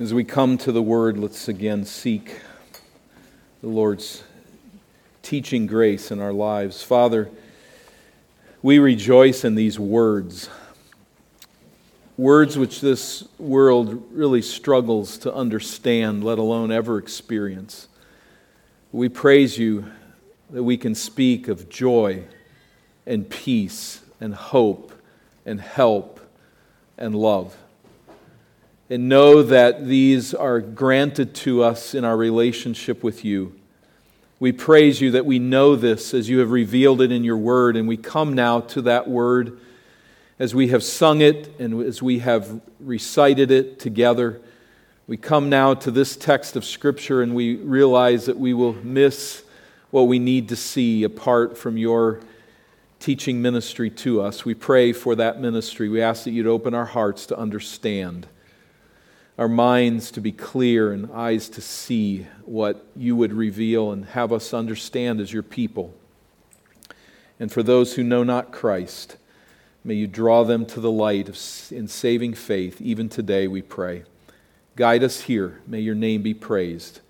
As we come to the word, let's again seek the Lord's teaching grace in our lives. Father, we rejoice in these words, words which this world really struggles to understand, let alone ever experience. We praise you that we can speak of joy and peace and hope and help and love and know that these are granted to us in our relationship with you. We praise you that we know this as you have revealed it in your word, and we come now to that word as we have sung it and as we have recited it together. We come now to this text of Scripture and we realize that we will miss what we need to see apart from your teaching ministry to us. We pray for that ministry. We ask that you'd open our hearts to understand our minds to be clear and eyes to see what you would reveal and have us understand as your people. And for those who know not Christ, may you draw them to the light of, in saving faith, even today, we pray. Guide us here. May your name be praised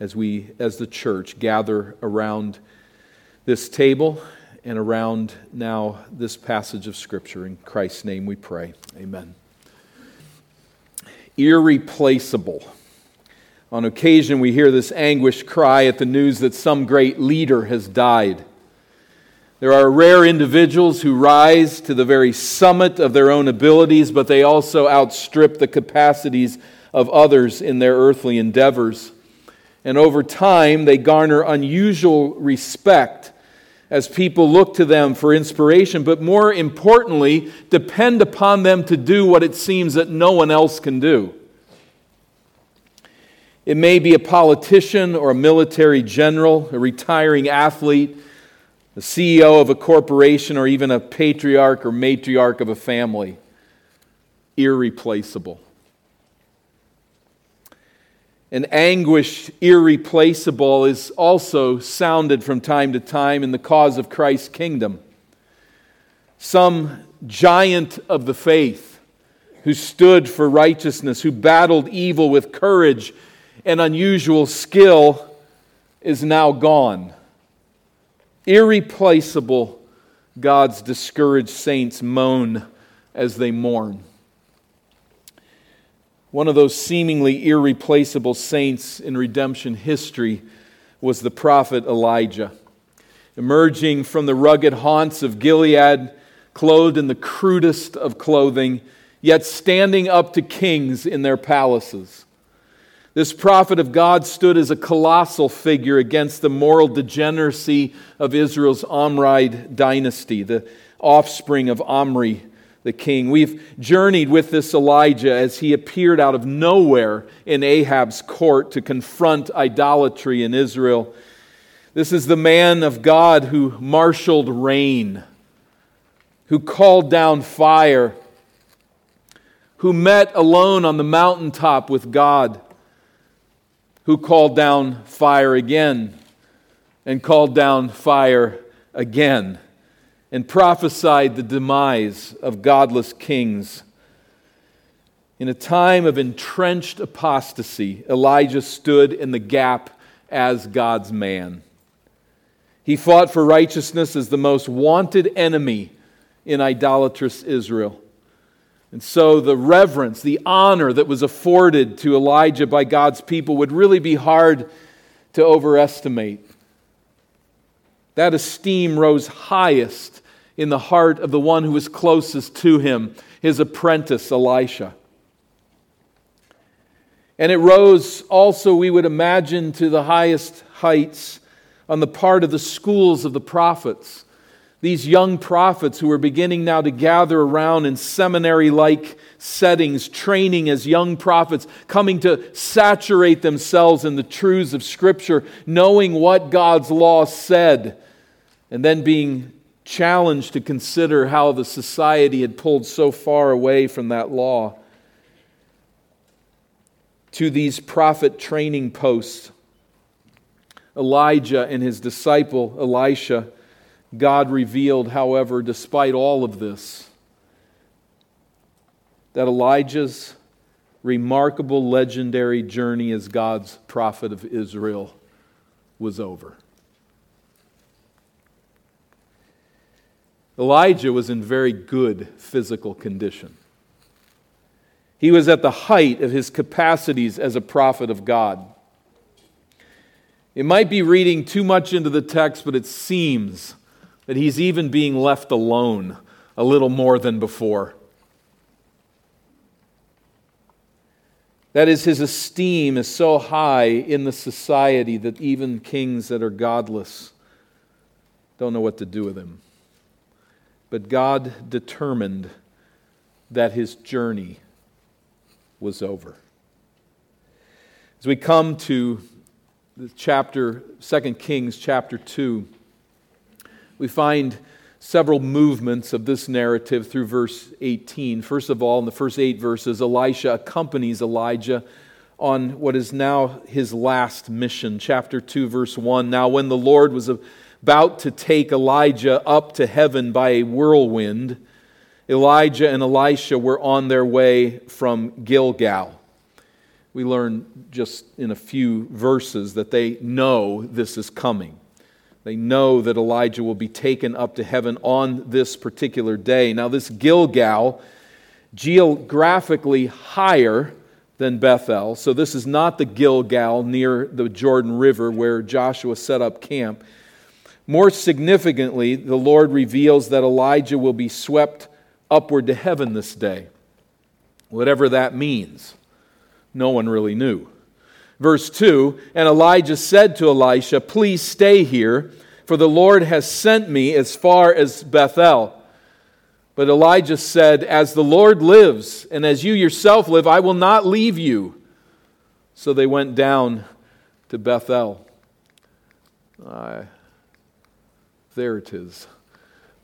as we, as the church, gather around this table and around now this passage of Scripture. In Christ's name we pray. Amen irreplaceable. On occasion, we hear this anguished cry at the news that some great leader has died. There are rare individuals who rise to the very summit of their own abilities, but they also outstrip the capacities of others in their earthly endeavors. And over time, they garner unusual respect as people look to them for inspiration, but more importantly, depend upon them to do what it seems that no one else can do. It may be a politician or a military general, a retiring athlete, the CEO of a corporation, or even a patriarch or matriarch of a family. Irreplaceable. An anguish irreplaceable is also sounded from time to time in the cause of Christ's kingdom. Some giant of the faith who stood for righteousness, who battled evil with courage and unusual skill, is now gone. Irreplaceable, God's discouraged saints moan as they mourn. One of those seemingly irreplaceable saints in redemption history was the prophet Elijah. Emerging from the rugged haunts of Gilead, clothed in the crudest of clothing, yet standing up to kings in their palaces. This prophet of God stood as a colossal figure against the moral degeneracy of Israel's Omride dynasty, the offspring of Omri the king. We've journeyed with this Elijah as he appeared out of nowhere in Ahab's court to confront idolatry in Israel. This is the man of God who marshaled rain, who called down fire, who met alone on the mountaintop with God, who called down fire again and called down fire again and prophesied the demise of godless kings. In a time of entrenched apostasy, Elijah stood in the gap as God's man. He fought for righteousness as the most wanted enemy in idolatrous Israel. And so, the reverence, the honor that was afforded to Elijah by God's people would really be hard to overestimate. That esteem rose highest in the heart of the one who was closest to him, his apprentice Elisha. And it rose also, we would imagine, to the highest heights on the part of the schools of the prophets. These young prophets who were beginning now to gather around in seminary like settings, training as young prophets, coming to saturate themselves in the truths of Scripture, knowing what God's law said, and then being challenged to consider how the society had pulled so far away from that law. To these prophet training posts, Elijah and his disciple Elisha, God revealed, however, despite all of this, that Elijah's remarkable, legendary journey as God's prophet of Israel was over. Elijah was in very good physical condition. He was at the height of his capacities as a prophet of God. It might be reading too much into the text, but it seems that he's even being left alone a little more than before. That is, his esteem is so high in the society that even kings that are godless don't know what to do with him. But God determined that his journey was over. As we come to the chapter, 2 Kings chapter 2, we find several movements of this narrative through verse 18. First of all, in the first eight verses, Elisha accompanies Elijah on what is now his last mission. Chapter 2, verse 1. Now, when the Lord was about to take Elijah up to heaven by a whirlwind, Elijah and Elisha were on their way from Gilgal. We learn just in a few verses that they know this is coming. They know that Elijah will be taken up to heaven on this particular day. Now, this Gilgal, geographically higher than Bethel, so this is not the Gilgal near the Jordan River where Joshua set up camp. More significantly, the Lord reveals that Elijah will be swept upward to heaven this day. Whatever that means, no one really knew. Verse 2 And Elijah said to Elisha, Please stay here, for the Lord has sent me as far as Bethel. But Elijah said, As the Lord lives, and as you yourself live, I will not leave you. So they went down to Bethel. Uh, there it is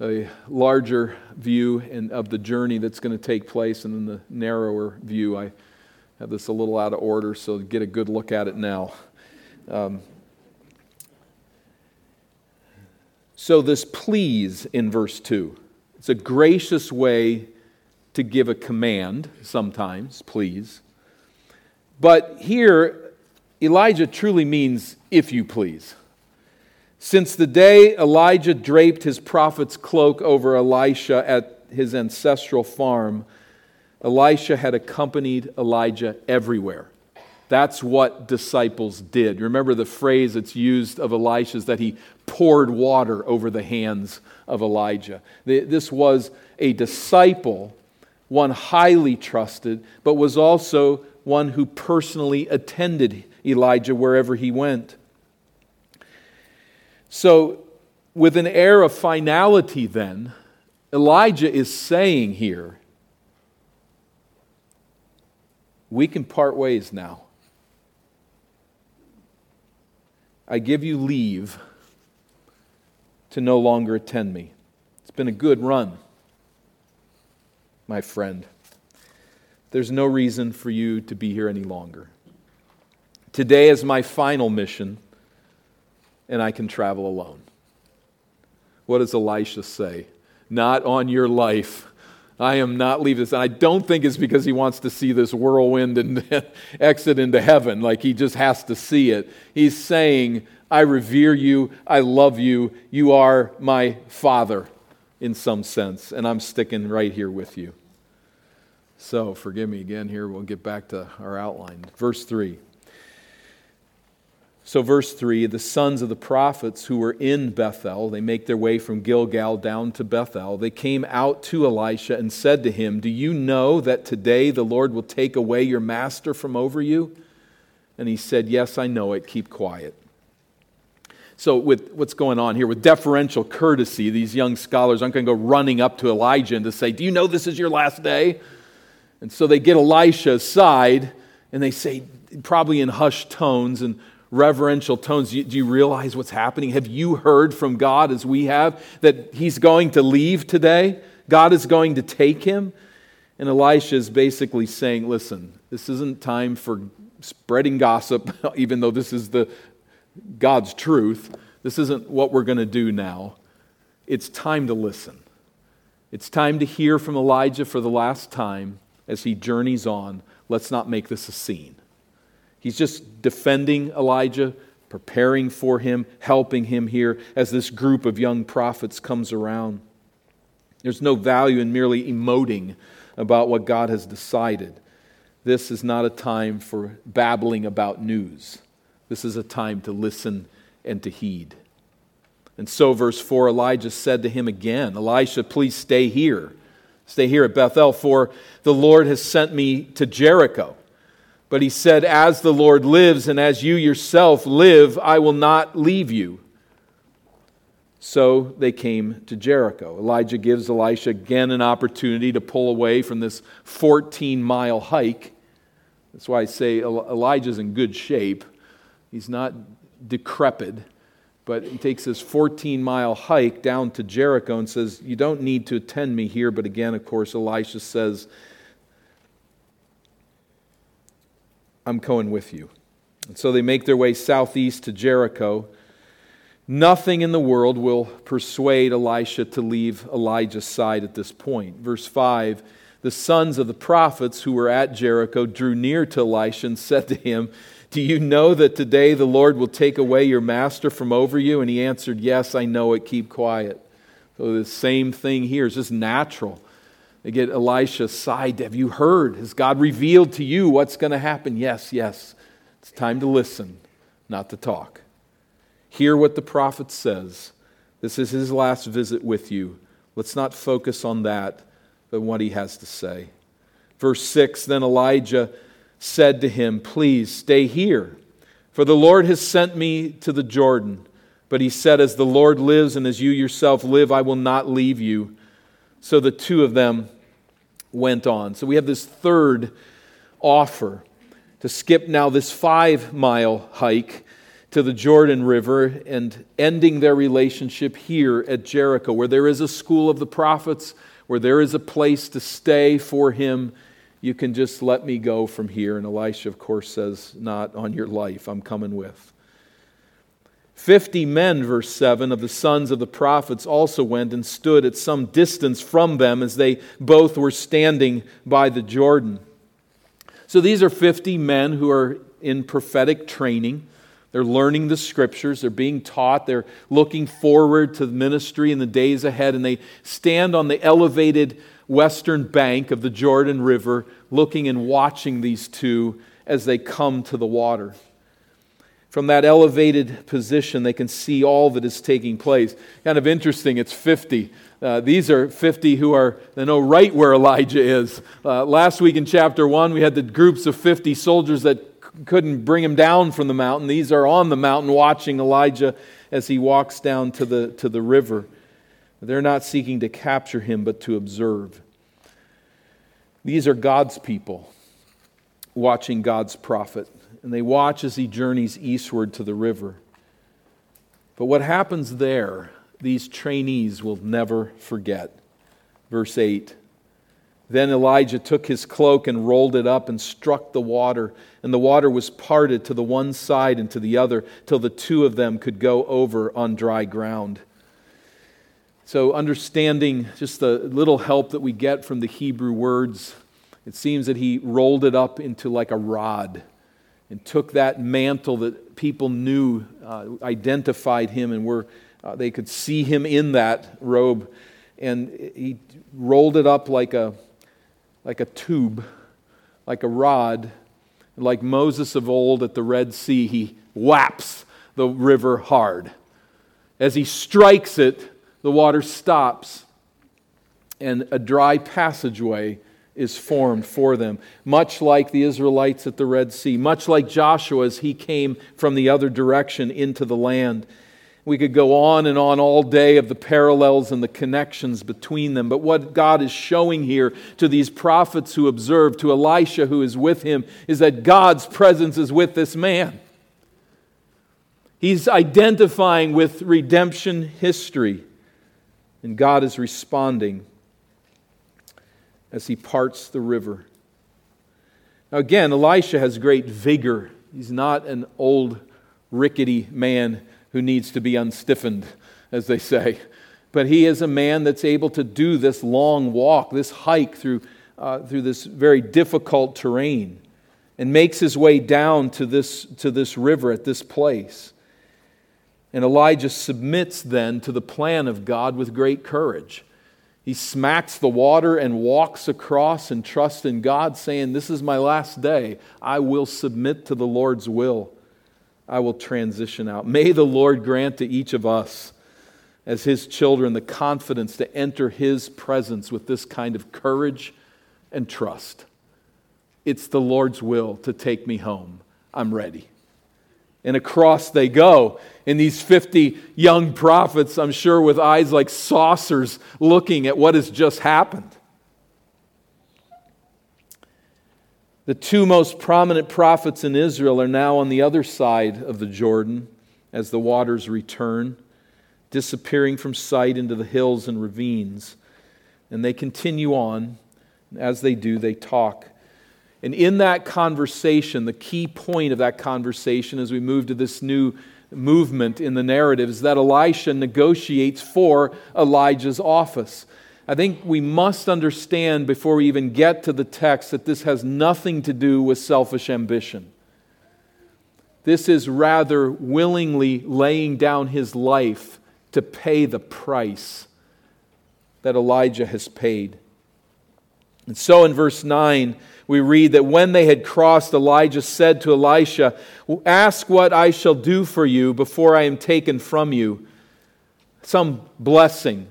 a larger view in, of the journey that's going to take place, and then the narrower view. I have this a little out of order, so get a good look at it now. Um, so, this please in verse 2, it's a gracious way to give a command sometimes, please. But here, Elijah truly means if you please. Since the day Elijah draped his prophet's cloak over Elisha at his ancestral farm, Elisha had accompanied Elijah everywhere. That's what disciples did. Remember the phrase that's used of Elisha is that he poured water over the hands of Elijah. This was a disciple, one highly trusted, but was also one who personally attended Elijah wherever he went. So, with an air of finality, then, Elijah is saying here, we can part ways now. I give you leave to no longer attend me. It's been a good run, my friend. There's no reason for you to be here any longer. Today is my final mission and I can travel alone. What does Elisha say? Not on your life. I am not leaving this. And I don't think it's because he wants to see this whirlwind and exit into heaven. Like he just has to see it. He's saying, I revere you. I love you. You are my father in some sense. And I'm sticking right here with you. So forgive me again here. We'll get back to our outline. Verse 3. So, verse 3 the sons of the prophets who were in Bethel, they make their way from Gilgal down to Bethel. They came out to Elisha and said to him, Do you know that today the Lord will take away your master from over you? And he said, Yes, I know it. Keep quiet. So, with what's going on here, with deferential courtesy, these young scholars aren't going to go running up to Elijah and to say, Do you know this is your last day? And so they get Elisha aside and they say, probably in hushed tones, and reverential tones. Do you realize what's happening? Have you heard from God as we have that he's going to leave today? God is going to take him? And Elisha is basically saying, listen, this isn't time for spreading gossip, even though this is the God's truth. This isn't what we're going to do now. It's time to listen. It's time to hear from Elijah for the last time as he journeys on. let's not make this a scene. He's just defending Elijah, preparing for him, helping him here as this group of young prophets comes around. There's no value in merely emoting about what God has decided. This is not a time for babbling about news. This is a time to listen and to heed. And so, verse 4 Elijah said to him again, Elisha, please stay here. Stay here at Bethel, for the Lord has sent me to Jericho. But he said, As the Lord lives, and as you yourself live, I will not leave you. So they came to Jericho. Elijah gives Elisha again an opportunity to pull away from this 14 mile hike. That's why I say Elijah's in good shape. He's not decrepit, but he takes this 14 mile hike down to Jericho and says, You don't need to attend me here. But again, of course, Elisha says, I'm going with you. And so they make their way southeast to Jericho. Nothing in the world will persuade Elisha to leave Elijah's side at this point. Verse 5 The sons of the prophets who were at Jericho drew near to Elisha and said to him, Do you know that today the Lord will take away your master from over you? And he answered, Yes, I know it. Keep quiet. So the same thing here is just natural. They get Elisha side. Have you heard? Has God revealed to you what's going to happen? Yes, yes. It's time to listen, not to talk. Hear what the prophet says. This is his last visit with you. Let's not focus on that, but what he has to say. Verse 6 Then Elijah said to him, Please stay here, for the Lord has sent me to the Jordan. But he said, As the Lord lives and as you yourself live, I will not leave you. So the two of them went on. So we have this third offer to skip now this five mile hike to the Jordan River and ending their relationship here at Jericho, where there is a school of the prophets, where there is a place to stay for him. You can just let me go from here. And Elisha, of course, says, Not on your life, I'm coming with. Fifty men, verse 7, of the sons of the prophets also went and stood at some distance from them as they both were standing by the Jordan. So these are 50 men who are in prophetic training. They're learning the scriptures, they're being taught, they're looking forward to the ministry in the days ahead, and they stand on the elevated western bank of the Jordan River, looking and watching these two as they come to the water. From that elevated position, they can see all that is taking place. Kind of interesting, it's 50. Uh, these are 50 who are, they know right where Elijah is. Uh, last week in chapter 1, we had the groups of 50 soldiers that couldn't bring him down from the mountain. These are on the mountain watching Elijah as he walks down to the, to the river. They're not seeking to capture him, but to observe. These are God's people watching God's prophet, and they watch as he journeys eastward to the river. But what happens there, these trainees will never forget. Verse 8 then Elijah took his cloak and rolled it up and struck the water, and the water was parted to the one side and to the other, till the two of them could go over on dry ground. So, understanding just the little help that we get from the Hebrew words, it seems that he rolled it up into like a rod and took that mantle that people knew, uh, identified him, and were, uh, they could see him in that robe, and he rolled it up like a like a tube, like a rod. Like Moses of old at the Red Sea, he whaps the river hard. As he strikes it, the water stops, and a dry passageway is formed for them, much like the Israelites at the Red Sea, much like Joshua as he came from the other direction into the land. We could go on and on all day of the parallels and the connections between them. But what God is showing here to these prophets who observe, to Elisha who is with him, is that God's presence is with this man. He's identifying with redemption history, and God is responding as he parts the river. Now, again, Elisha has great vigor. He's not an old, rickety man who needs to be unstiffened, as they say. But he is a man that's able to do this long walk, this hike through uh, through this very difficult terrain and makes his way down to this, to this river at this place. And Elijah submits then to the plan of God with great courage. He smacks the water and walks across and trusts in God, saying, This is my last day. I will submit to the Lord's will. I will transition out. May the Lord grant to each of us, as His children, the confidence to enter His presence with this kind of courage and trust. It's the Lord's will to take me home. I'm ready. And across they go. And these 50 young prophets, I'm sure, with eyes like saucers looking at what has just happened. The two most prominent prophets in Israel are now on the other side of the Jordan as the waters return, disappearing from sight into the hills and ravines. And they continue on. As they do, they talk and in that conversation, the key point of that conversation as we move to this new movement in the narrative is that Elisha negotiates for Elijah's office. I think we must understand before we even get to the text that this has nothing to do with selfish ambition. This is rather willingly laying down his life to pay the price that Elijah has paid. And so in verse 9, we read that when they had crossed, Elijah said to Elisha, Ask what I shall do for you before I am taken from you. Some blessing,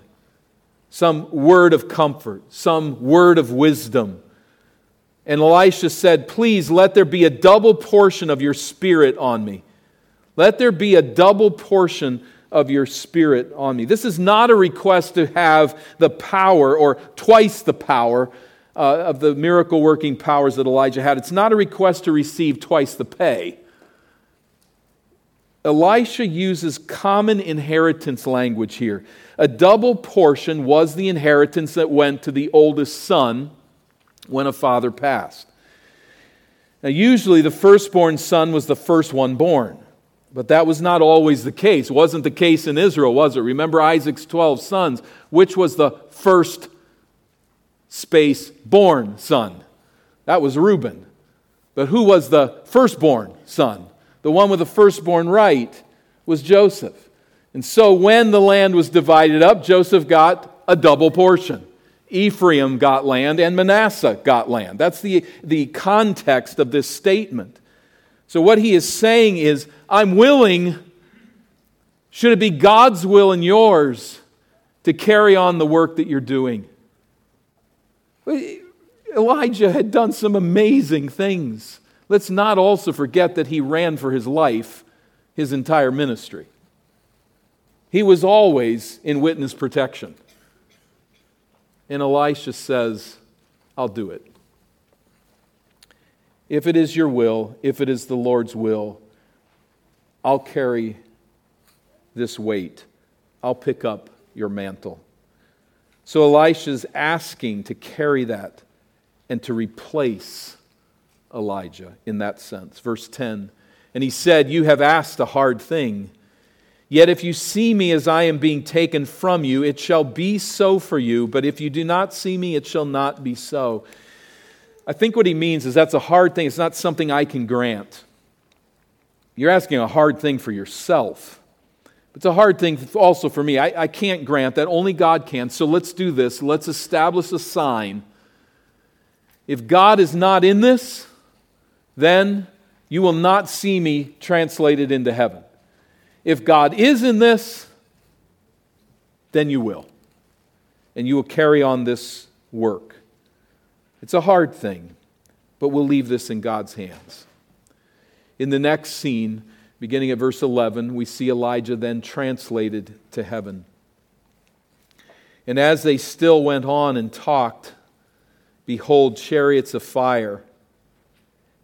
some word of comfort, some word of wisdom. And Elisha said, Please let there be a double portion of your spirit on me. Let there be a double portion of your spirit on me. This is not a request to have the power or twice the power uh, of the miracle working powers that Elijah had. It's not a request to receive twice the pay. Elisha uses common inheritance language here. A double portion was the inheritance that went to the oldest son when a father passed. Now, usually the firstborn son was the first one born, but that was not always the case. It wasn't the case in Israel, was it? Remember Isaac's 12 sons. Which was the first space born son. That was Reuben. But who was the firstborn son? The one with the firstborn right was Joseph. And so when the land was divided up, Joseph got a double portion. Ephraim got land and Manasseh got land. That's the, the context of this statement. So what he is saying is, I'm willing, should it be God's will and yours, to carry on the work that you're doing. Elijah had done some amazing things. Let's not also forget that he ran for his life his entire ministry. He was always in witness protection. And Elisha says, I'll do it. If it is your will, if it is the Lord's will, I'll carry this weight. I'll pick up your mantle. So Elisha's asking to carry that and to replace Elijah in that sense. Verse 10 And he said, You have asked a hard thing. Yet if you see me as I am being taken from you, it shall be so for you. But if you do not see me, it shall not be so. I think what he means is that's a hard thing. It's not something I can grant. You're asking a hard thing for yourself. It's a hard thing also for me. I, I can't grant that. Only God can. So let's do this. Let's establish a sign. If God is not in this, then you will not see me translated into heaven. If God is in this, then you will. And you will carry on this work. It's a hard thing, but we'll leave this in God's hands. In the next scene, Beginning at verse 11, we see Elijah then translated to heaven. And as they still went on and talked, behold, chariots of fire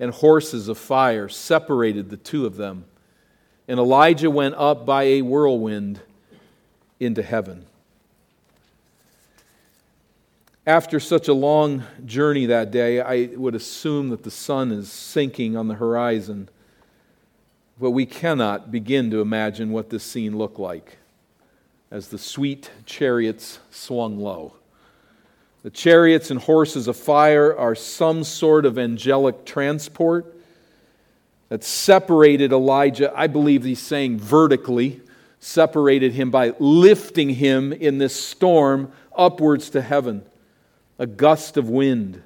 and horses of fire separated the two of them. And Elijah went up by a whirlwind into heaven. After such a long journey that day, I would assume that the sun is sinking on the horizon. But we cannot begin to imagine what this scene looked like as the sweet chariots swung low. The chariots and horses of fire are some sort of angelic transport that separated Elijah, I believe he's saying vertically, separated him by lifting him in this storm upwards to heaven. A gust of wind,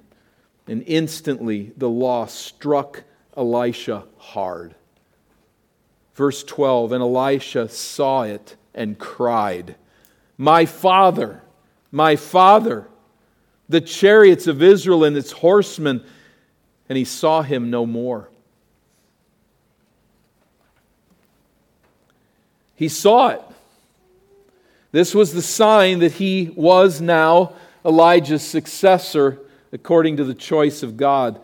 and instantly the law struck Elisha hard. Verse 12 And Elisha saw it and cried, My father, my father, the chariots of Israel and its horsemen. And he saw him no more. He saw it. This was the sign that he was now Elijah's successor according to the choice of God.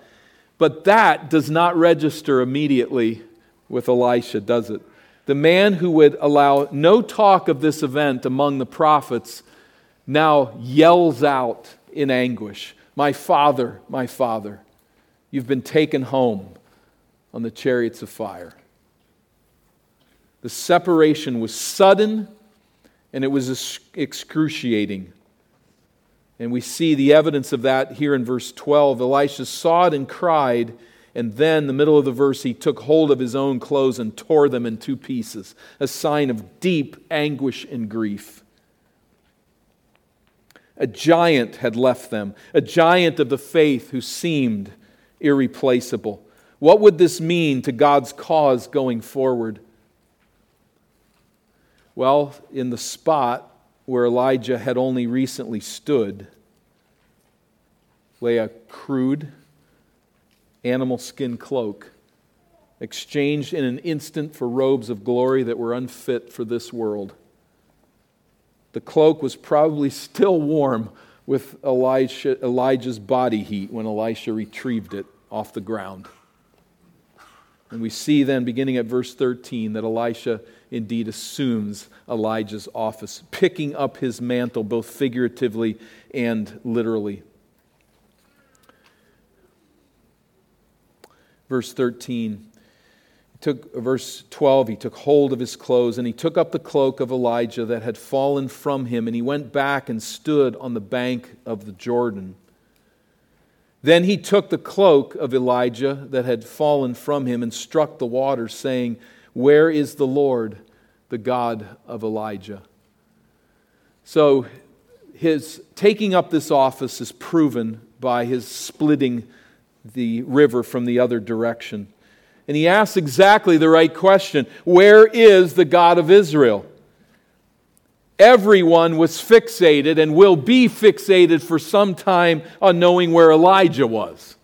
But that does not register immediately with Elisha, does it? The man who would allow no talk of this event among the prophets now yells out in anguish, My father, my father, you've been taken home on the chariots of fire. The separation was sudden and it was excruciating. And we see the evidence of that here in verse 12. Elisha saw it and cried, and then, the middle of the verse, he took hold of his own clothes and tore them in two pieces, a sign of deep anguish and grief. A giant had left them, a giant of the faith who seemed irreplaceable. What would this mean to God's cause going forward? Well, in the spot where Elijah had only recently stood lay a crude animal skin cloak, exchanged in an instant for robes of glory that were unfit for this world. The cloak was probably still warm with Elijah, Elijah's body heat when Elisha retrieved it off the ground. And we see then, beginning at verse 13, that Elisha indeed assumes Elijah's office, picking up his mantle both figuratively and literally. Verse 13. Took, verse 12, he took hold of his clothes and he took up the cloak of Elijah that had fallen from him, and he went back and stood on the bank of the Jordan. Then he took the cloak of Elijah that had fallen from him and struck the water, saying, Where is the Lord, the God of Elijah? So his taking up this office is proven by his splitting the river from the other direction. And he asks exactly the right question Where is the God of Israel? everyone was fixated and will be fixated for some time on knowing where Elijah was.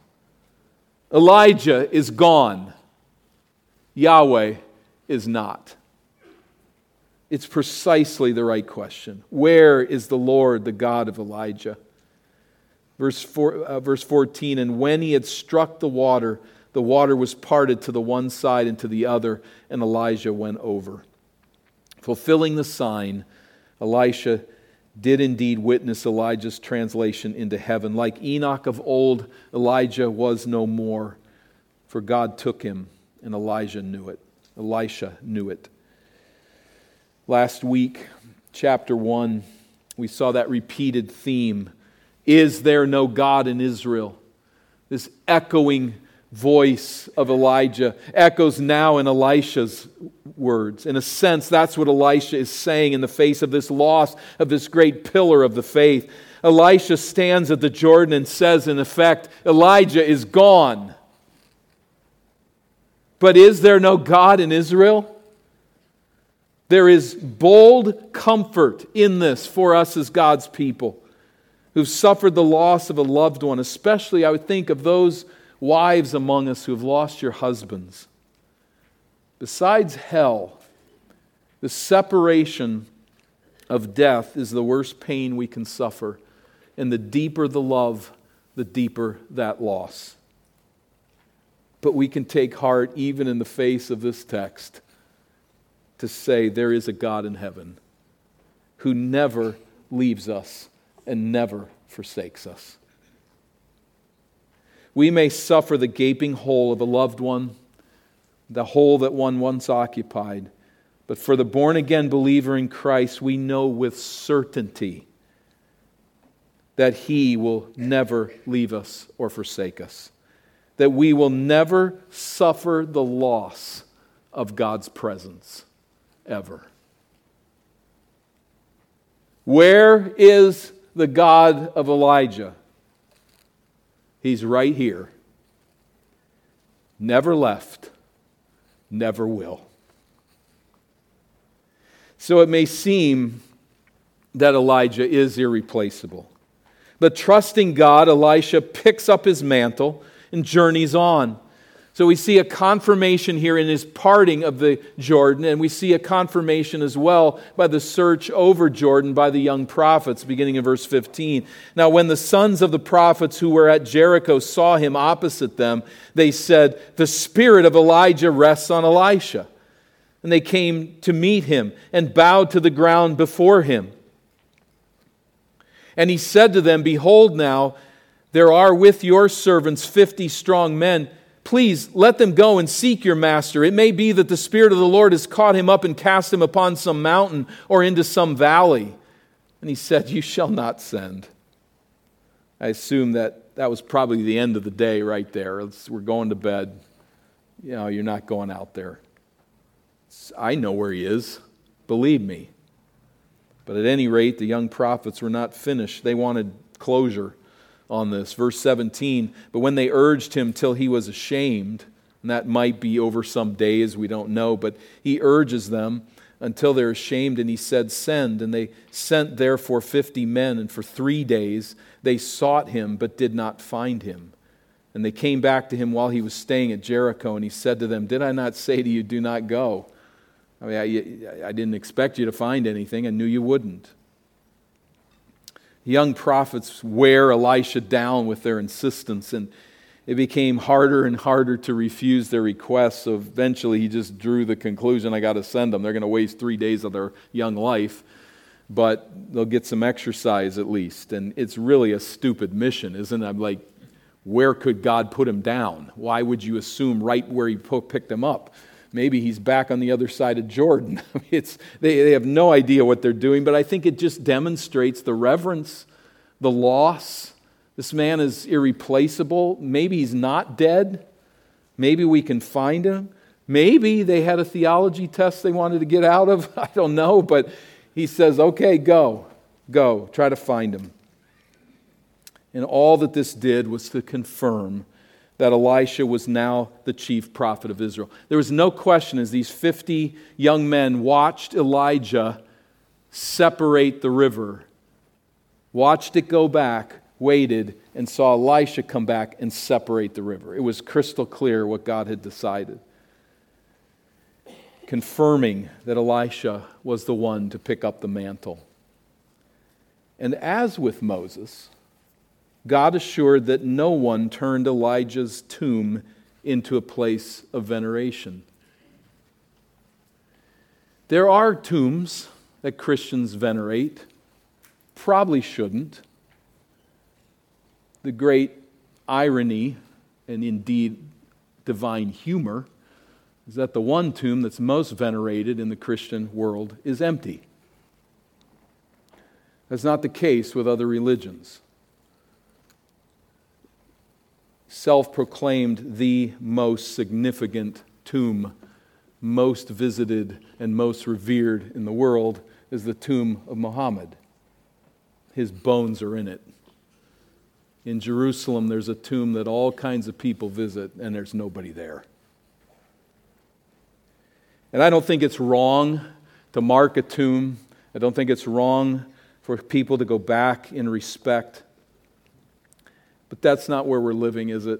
Elijah is gone, Yahweh is not. It's precisely the right question. Where is the Lord, the God of Elijah? Verse, four, uh, verse 14 And when he had struck the water, the water was parted to the one side and to the other, and Elijah went over. Fulfilling the sign Elisha did indeed witness Elijah's translation into heaven. Like Enoch of old, Elijah was no more, for God took him, and Elijah knew it. Elisha knew it. Last week, chapter 1, we saw that repeated theme Is there no God in Israel? This echoing voice of Elijah echoes now in Elisha's words. In a sense, that's what Elisha is saying in the face of this loss of this great pillar of the faith. Elisha stands at the Jordan and says, in effect, Elijah is gone. But is there no God in Israel? There is bold comfort in this for us as God's people who've suffered the loss of a loved one, especially, I would think, of those wives among us who have lost your husbands. Besides hell, the separation of death is the worst pain we can suffer. And the deeper the love, the deeper that loss. But we can take heart, even in the face of this text, to say there is a God in heaven who never leaves us and never forsakes us. We may suffer the gaping hole of a loved one, the hole that one once occupied. But for the born again believer in Christ, we know with certainty that He will never leave us or forsake us, that we will never suffer the loss of God's presence ever. Where is the God of Elijah? He's right here. Never left, never will. So it may seem that Elijah is irreplaceable. But trusting God, Elisha picks up his mantle and journeys on. So we see a confirmation here in his parting of the Jordan, and we see a confirmation as well by the search over Jordan by the young prophets, beginning in verse 15. Now, when the sons of the prophets who were at Jericho saw him opposite them, they said, The spirit of Elijah rests on Elisha. And they came to meet him and bowed to the ground before him. And he said to them, Behold, now there are with your servants fifty strong men. Please let them go and seek your master. It may be that the Spirit of the Lord has caught him up and cast him upon some mountain or into some valley. And he said, You shall not send. I assume that that was probably the end of the day right there. We're going to bed. You know, you're not going out there. I know where he is. Believe me. But at any rate, the young prophets were not finished. They wanted closure on this. Verse 17, but when they urged him till he was ashamed, and that might be over some days, we don't know, but he urges them until they're ashamed, and he said, Send. And they sent therefore fifty men, and for three days they sought him, but did not find him. And they came back to him while he was staying at Jericho, and he said to them, Did I not say to you, Do not go? I mean, I, I didn't expect you to find anything. I knew you wouldn't. Young prophets wear Elisha down with their insistence, and it became harder and harder to refuse their requests. So eventually, he just drew the conclusion I got to send them. They're going to waste three days of their young life, but they'll get some exercise at least. And it's really a stupid mission, isn't it? I'm like, where could God put him down? Why would you assume right where he picked him up? Maybe he's back on the other side of Jordan. it's, they, they have no idea what they're doing, but I think it just demonstrates the reverence, the loss. This man is irreplaceable. Maybe he's not dead. Maybe we can find him. Maybe they had a theology test they wanted to get out of. I don't know, but he says, okay, go, go, try to find him. And all that this did was to confirm that Elisha was now the chief prophet of Israel. There was no question as these 50 young men watched Elijah separate the river, watched it go back, waited, and saw Elisha come back and separate the river. It was crystal clear what God had decided, confirming that Elisha was the one to pick up the mantle. And as with Moses, God assured that no one turned Elijah's tomb into a place of veneration. There are tombs that Christians venerate, probably shouldn't. The great irony, and indeed divine humor, is that the one tomb that's most venerated in the Christian world is empty. That's not the case with other religions self proclaimed the most significant tomb, most visited and most revered in the world, is the tomb of Muhammad. His bones are in it. In Jerusalem, there's a tomb that all kinds of people visit, and there's nobody there. And I don't think it's wrong to mark a tomb. I don't think it's wrong for people to go back in respect but that's not where we're living, is it?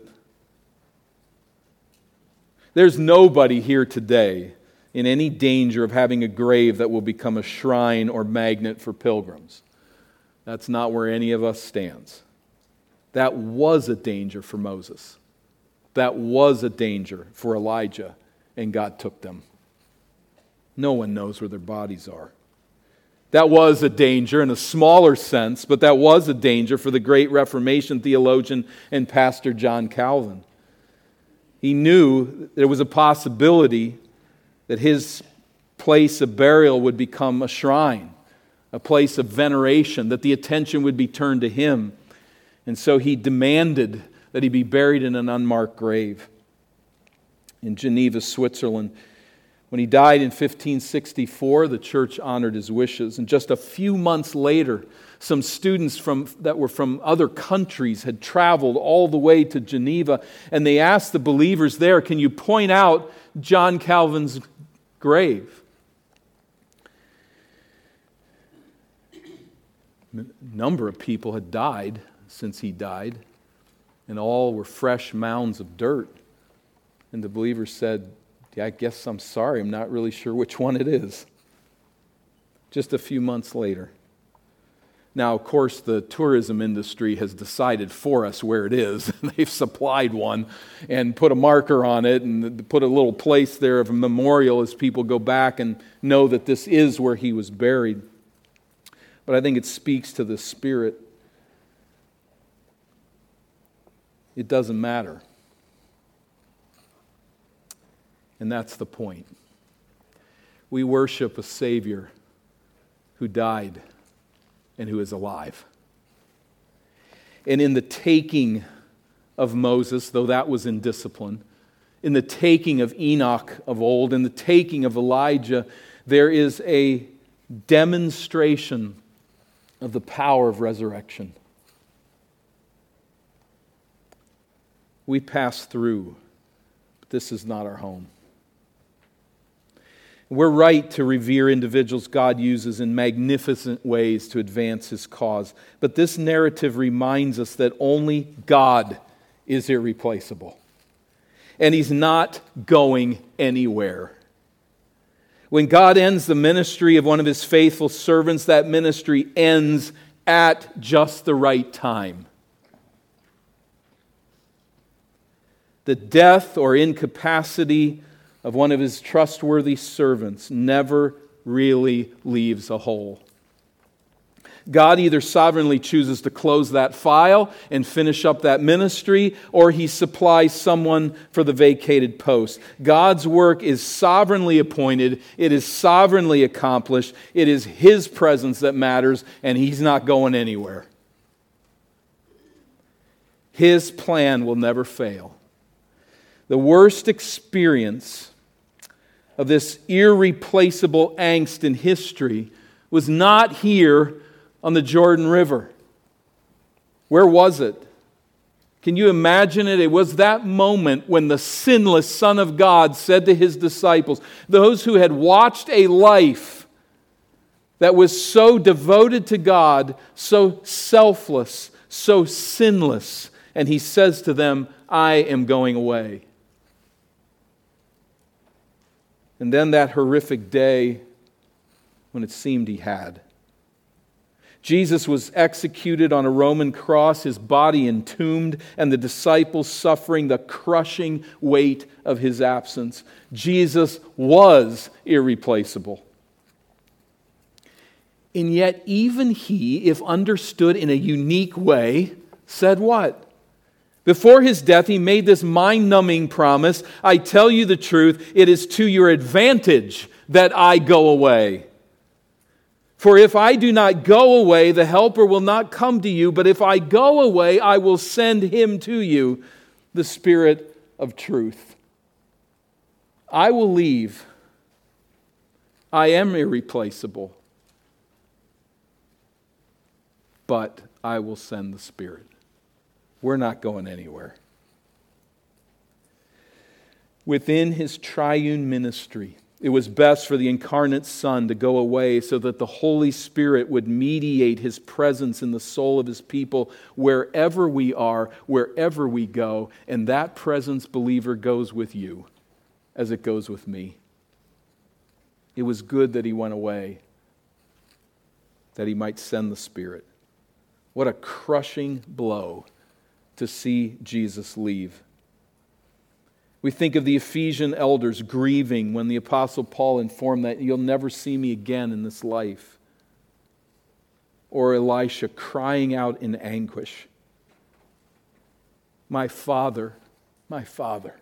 There's nobody here today in any danger of having a grave that will become a shrine or magnet for pilgrims. That's not where any of us stands. That was a danger for Moses. That was a danger for Elijah, and God took them. No one knows where their bodies are. That was a danger in a smaller sense, but that was a danger for the great Reformation theologian and pastor John Calvin. He knew there was a possibility that his place of burial would become a shrine a place of veneration, that the attention would be turned to him. And so he demanded that he be buried in an unmarked grave in Geneva, Switzerland. When he died in 1564, the church honored his wishes. And just a few months later, some students from, that were from other countries had traveled all the way to Geneva, and they asked the believers there, Can you point out John Calvin's grave? A number of people had died since he died, and all were fresh mounds of dirt. And the believers said, I guess I'm sorry, I'm not really sure which one it is. Just a few months later. Now, of course, the tourism industry has decided for us where it is. They've supplied one and put a marker on it and put a little place there of a memorial as people go back and know that this is where he was buried. But I think it speaks to the spirit. It doesn't matter. And that's the point. We worship a Savior who died and who is alive. And in the taking of Moses, though that was in discipline, in the taking of Enoch of old, in the taking of Elijah, there is a demonstration of the power of resurrection. We pass through, but this is not our home. We're right to revere individuals God uses in magnificent ways to advance his cause. But this narrative reminds us that only God is irreplaceable. And he's not going anywhere. When God ends the ministry of one of his faithful servants, that ministry ends at just the right time. The death or incapacity of one of his trustworthy servants never really leaves a hole. God either sovereignly chooses to close that file and finish up that ministry, or he supplies someone for the vacated post. God's work is sovereignly appointed, it is sovereignly accomplished, it is his presence that matters, and he's not going anywhere. His plan will never fail. The worst experience of this irreplaceable angst in history was not here on the Jordan River. Where was it? Can you imagine it? It was that moment when the sinless Son of God said to his disciples, those who had watched a life that was so devoted to God, so selfless, so sinless, and he says to them, I am going away. And then that horrific day when it seemed he had. Jesus was executed on a Roman cross, his body entombed, and the disciples suffering the crushing weight of his absence. Jesus was irreplaceable. And yet, even he, if understood in a unique way, said what? Before his death, he made this mind numbing promise I tell you the truth, it is to your advantage that I go away. For if I do not go away, the Helper will not come to you, but if I go away, I will send him to you, the Spirit of truth. I will leave. I am irreplaceable, but I will send the Spirit. We're not going anywhere. Within his triune ministry, it was best for the incarnate Son to go away so that the Holy Spirit would mediate his presence in the soul of his people wherever we are, wherever we go. And that presence, believer, goes with you as it goes with me. It was good that he went away, that he might send the Spirit. What a crushing blow to see Jesus leave. We think of the Ephesian elders grieving when the Apostle Paul informed that you'll never see me again in this life. Or Elisha crying out in anguish, My Father, my Father.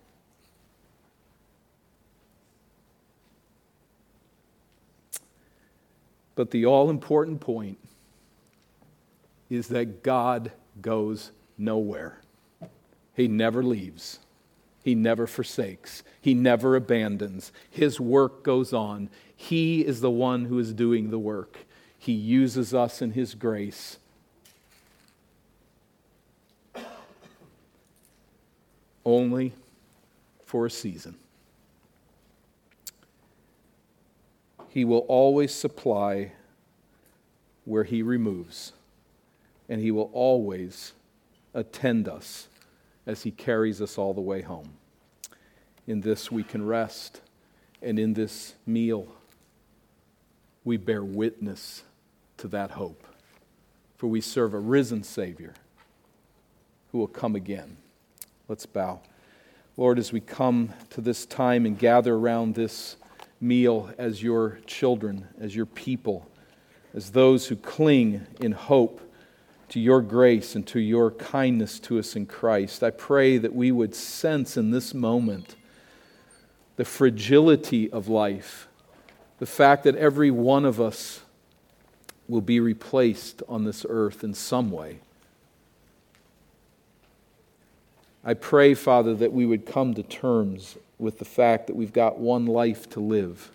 But the all important point is that God goes nowhere. He never leaves. He never forsakes. He never abandons. His work goes on. He is the one who is doing the work. He uses us in His grace. Only for a season. He will always supply where He removes, and He will always attend us as He carries us all the way home. In this we can rest, and in this meal we bear witness to that hope. For we serve a risen Savior who will come again. Let's bow. Lord, as we come to this time and gather around this meal as your children, as your people, as those who cling in hope to your grace and to your kindness to us in Christ. I pray that we would sense in this moment the fragility of life, the fact that every one of us will be replaced on this earth in some way. I pray, Father, that we would come to terms with the fact that we've got one life to live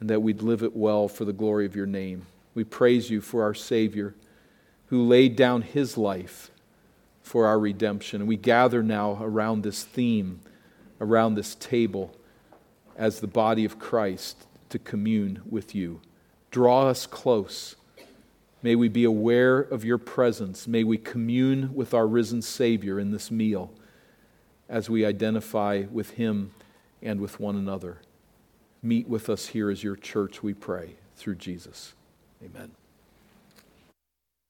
and that we'd live it well for the glory of your name. We praise you for our Savior who laid down his life for our redemption. And we gather now around this theme, around this table, as the body of Christ to commune with you. Draw us close. May we be aware of your presence. May we commune with our risen Savior in this meal as we identify with him and with one another. Meet with us here as your church, we pray, through Jesus. Amen.